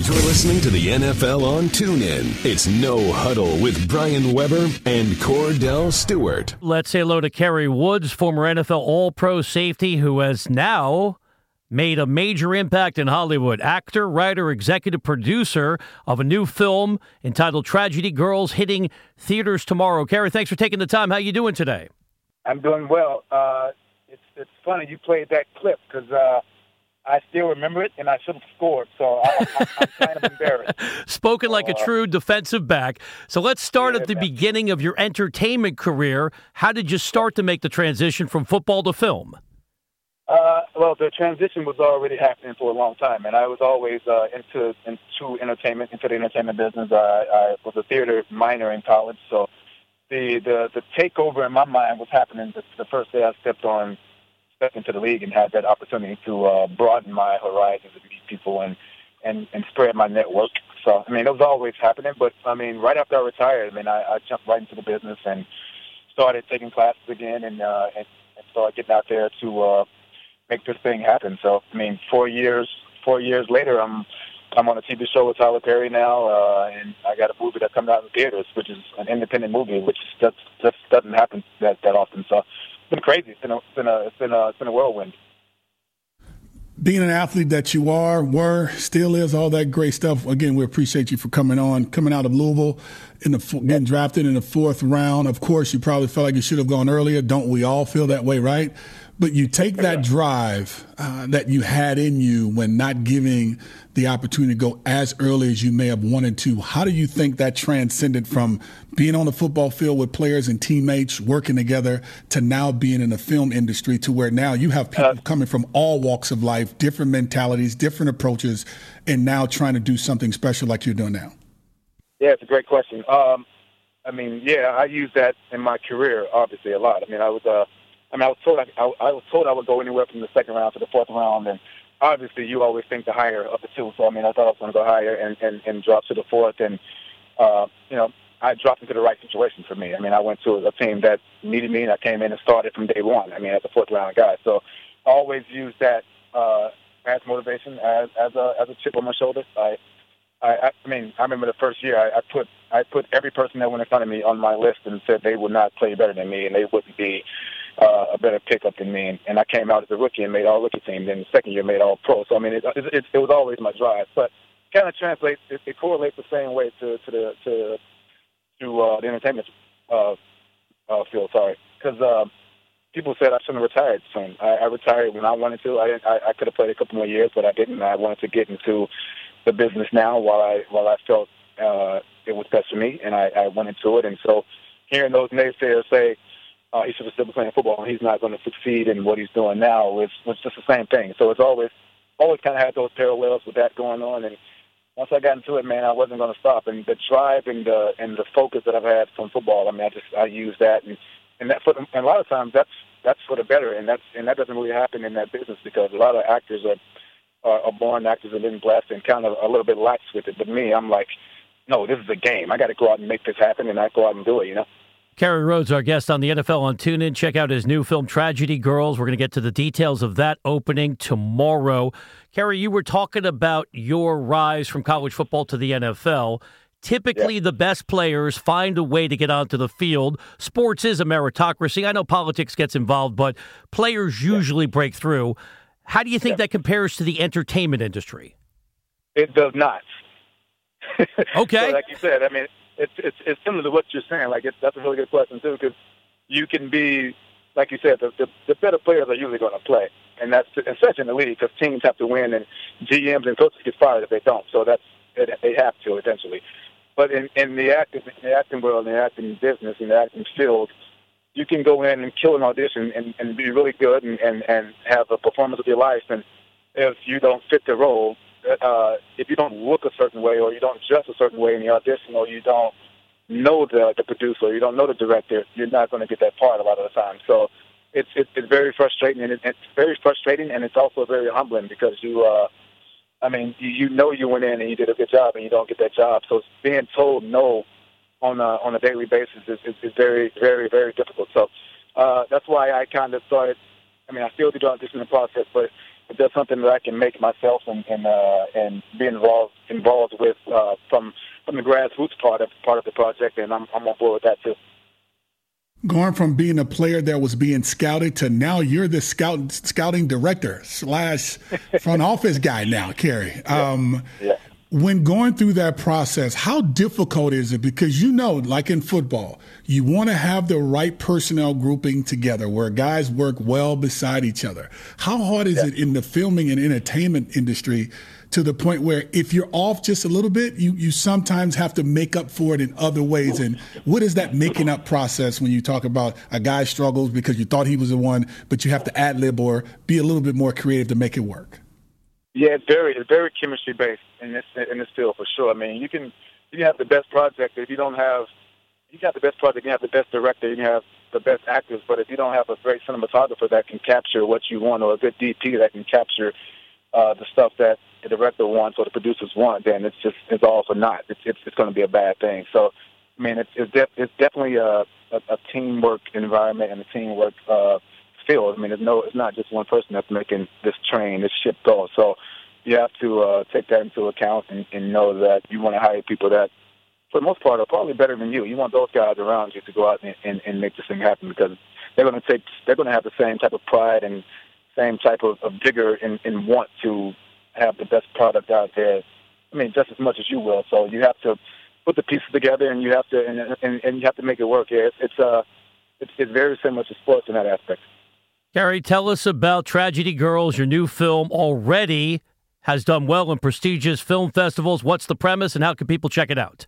You're listening to the NFL on TuneIn. It's No Huddle with Brian Weber and Kordell Stewart. Let's say hello to Kerry Rhodes, former NFL All Pro safety, who has now made a major impact in Hollywood. Actor, writer, executive producer of a new film entitled Tragedy Girls hitting theaters tomorrow. Kerry, thanks for taking the time. How are you doing today? I'm doing well. Uh, it's it's funny you played that clip because uh, I still remember it, and I should have scored. So I, am kind of embarrassed. Spoken like a uh, true defensive back. So let's start yeah, at the man. beginning of your entertainment career. How did you start to make the transition from football to film? Uh, well, the transition was already happening for a long time, and I was always uh, into into entertainment, into the entertainment business. I, I was a theater minor in college, so the the the takeover in my mind was happening the, the first day I stepped on step into the league and had that opportunity to uh, broaden my horizons and meet people and, and, and spread my network. So, I mean, it was always happening. But, I mean, right after I retired, I mean, I, I jumped right into the business and started taking classes again and, uh, and, and started getting out there to uh, make this thing happen. So, I mean, four years, four years later, I'm I'm on a TV show with Tyler Perry now, uh, and I got a movie that comes out in theaters, which is an independent movie, which just just doesn't happen that that often. So been crazy. It's been a, it's been a, it's been a, it's been a whirlwind. Being an athlete that you are, were, still is, all that great stuff. Again, we appreciate you for coming on, coming out of Louisville, in the getting drafted in the fourth round. Of course, you probably felt like you should have gone earlier. Don't we all feel that way, right? But you take that drive uh, that you had in you when not giving the opportunity to go as early as you may have wanted to. How do you think that transcended from being on the football field with players and teammates working together to now being in the film industry to where now you have people uh, coming from all walks of life, different mentalities, different approaches, and now trying to do something special like you're doing now? Yeah, it's a great question. Um, I mean, yeah, I use that in my career obviously a lot. I mean, I was uh, I mean, I was told I, I, I was told I would go anywhere from the second round to the fourth round, and obviously you always think the higher of the two. So I mean, I thought I was going to go higher and and and drop to the fourth, and uh, you know, I dropped into the right situation for me. I mean, I went to a team that needed me, and I came in and started from day one. I mean, as a fourth round guy, so I always use that uh, as motivation, as as a as a chip on my shoulder. I I, I mean, I remember the first year I, I put I put every person that went in front of me on my list and said they would not play better than me and they wouldn't be uh, a better pickup than me. And, I came out as a rookie and made all rookie team. Then the second year made all pro. So I mean, it, it, it, it was always my drive. But kind of translates. It, it correlates the same way to to the to to uh, the entertainment uh, uh, field. Sorry, because. Uh, people said I shouldn't have retired soon. I, I retired when I wanted to. I. I, I could have played a couple more years, but I didn't. I wanted to get into the business now while I while I felt uh, it was best for me, and I, I went into it. And so, hearing those naysayers say uh, he should have still been playing football and he's not going to succeed in what he's doing now was was just the same thing. So it's always always kind of had those parallels with that going on. And once I got into it, man, I wasn't going to stop. And the drive and the and the focus that I've had from football, I mean, I just I use that and and that for and a lot of times that's that's for the better, and that's and that doesn't really happen in that business because a lot of actors are are, are born actors and been blessed and kind of a little bit lax with it. But me, I'm like, no, this is a game. I got to go out and make this happen, and I go out and do it. You know. Kerry Rhodes, our guest on the NFL on TuneIn. Check out his new film, Tragedy Girls. We're going to get to the details of that opening tomorrow. Kerry, you were talking about your rise from college football to the NFL. Typically, yeah. the best players find a way to get onto the field. Sports is a meritocracy. I know politics gets involved, but players usually yeah. break through. How do you think yeah. that compares to the entertainment industry? It does not. Okay. so like you said, I mean, it's it's it's similar to what you're saying. Like, it's, that's a really good question too, because you can be, like you said, the the, the better players are usually going to play, and that's especially in the league because teams have to win, and GMs and coaches get fired if they don't. So that's it, they have to eventually. But in in the acting in the acting world, in the acting business, in the acting field, you can go in and kill an audition and, and be really good and, and, and have a performance of your life. And if you don't fit the role, uh, if you don't look a certain way or you don't dress a certain way in the audition or you don't know the, the producer you don't know the director, you're not going to get that part a lot of the time. So it's, it's, it's very frustrating and it, it's very frustrating and it's also very humbling because you, uh, I mean, you, you know you went in and you did a good job and you don't get that job. So being told no on a on a daily basis is, is, is very very very difficult. So uh, that's why I kind of started. I mean, I still do the auditioning process, but if there's something that I can make myself and and, uh, and be involved involved with uh, from from the grassroots part of part of the project, and I'm I'm on board with that too. Going from being a player that was being scouted to now you're the scout scouting director slash front office guy now, Kerry. Um, yeah. When going through that process, how difficult is it? Because you know, like in football, you want to have the right personnel grouping together where guys work well beside each other. How hard is yeah. it in the filming and entertainment industry to the point where if you're off just a little bit, you, you sometimes have to make up for it in other ways. And what is that making up process when you talk about a guy struggles because you thought he was the one, but you have to ad lib or be a little bit more creative to make it work? Yeah, it's very it's very chemistry based in this in this field for sure. I mean, you can you can have the best project if you don't have you got the best project, you have the best director, you have the best actors, but if you don't have a great cinematographer that can capture what you want or a good DP that can capture uh, the stuff that the director wants or the producers want, then it's just it's all for naught. It's it's, it's going to be a bad thing. So, I mean, it's it's, def- it's definitely a, a, a teamwork environment and a teamwork uh, field. I mean, it's no, it's not just one person that's making this train, this ship go. So, you have to uh, take that into account and, and know that you want to hire people that, for the most part, are probably better than you. You want those guys around you to go out and, and, and make this thing happen because they're going to take, they're going to have the same type of pride and same type of, of vigor and, and want to have the best product out there. I mean, just as much as you will. So you have to put the pieces together, and you have to and and, and you have to make it work. Yeah, it's it's uh it's, it's very similar to sports in that aspect. Kerry, tell us about Tragedy Girls. Your new film already has done well in prestigious film festivals. What's the premise, and how can people check it out?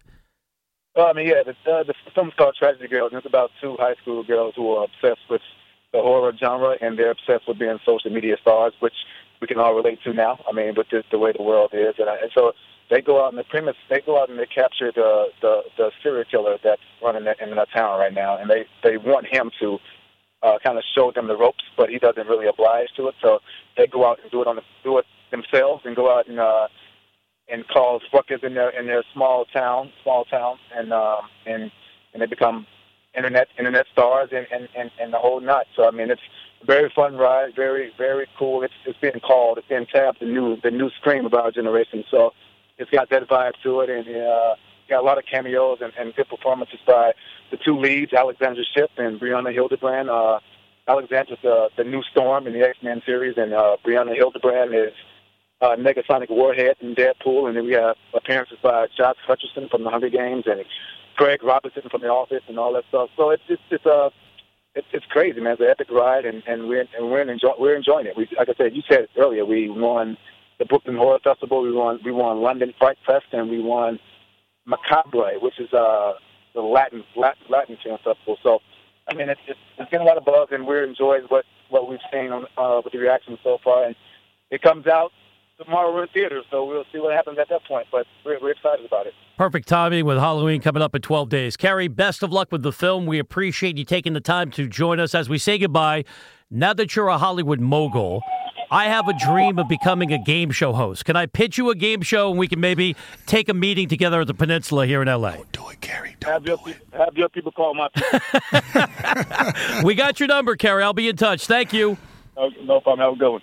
Well, I mean, yeah, the, uh, the film's called Tragedy Girls, and it's about two high school girls who are obsessed with the horror genre, and they're obsessed with being social media stars, which we can all relate to now. I mean, with just the way the world is, and, I, and so they go out in the premise. They go out and they capture the the, the serial killer that's running in the town right now, and they they want him to uh, kind of show them the ropes, but he doesn't really oblige to it. So they go out and do it on the do it themselves, and go out and uh, and cause ruckus in their in their small town, small town, and um, and and they become internet internet stars and and and, and the whole nut. So I mean, it's a very fun ride, very very cool. It's it's being called, it's being tabbed the new the new scream of our generation. So it's got that vibe to it, and uh, got a lot of cameos and, and good performances by the two leads, Alexandra Shipp and Brianna Hildebrand. Uh, Alexandra's the the new Storm in the X Men series, and uh, Brianna Hildebrand is uh, Negasonic Warhead in Deadpool, and then we have appearances by Josh Hutcherson from The Hunger Games and Craig Robinson from The Office and all that stuff. So it's it's it's uh, it's, it's crazy, man. It's an epic ride, and and we're and we're enjoy, we're enjoying it. We like I said, you said earlier, we won the Brooklyn Horror Festival, we won we won London Fright Fest, and we won Macabre, which is uh the Latin Latin, Latin film festival. So I mean, it's, it's it's getting a lot of buzz, and we're enjoying what what we've seen on, uh, with the reaction so far. And it comes out tomorrow in theaters, so we'll see what happens at that point. But we're, we're excited about it. Perfect timing with Halloween coming up in 12 days. Kerry, best of luck with the film. We appreciate you taking the time to join us as we say goodbye. Now that you're a Hollywood mogul, I have a dream of becoming a game show host. Can I pitch you a game show and we can maybe take a meeting together at the Peninsula here in LA? Don't do it, Kerry. Don't have, your, do it. have your people call my people. we got your number, Kerry. I'll be in touch. Thank you. No problem. Have a good one.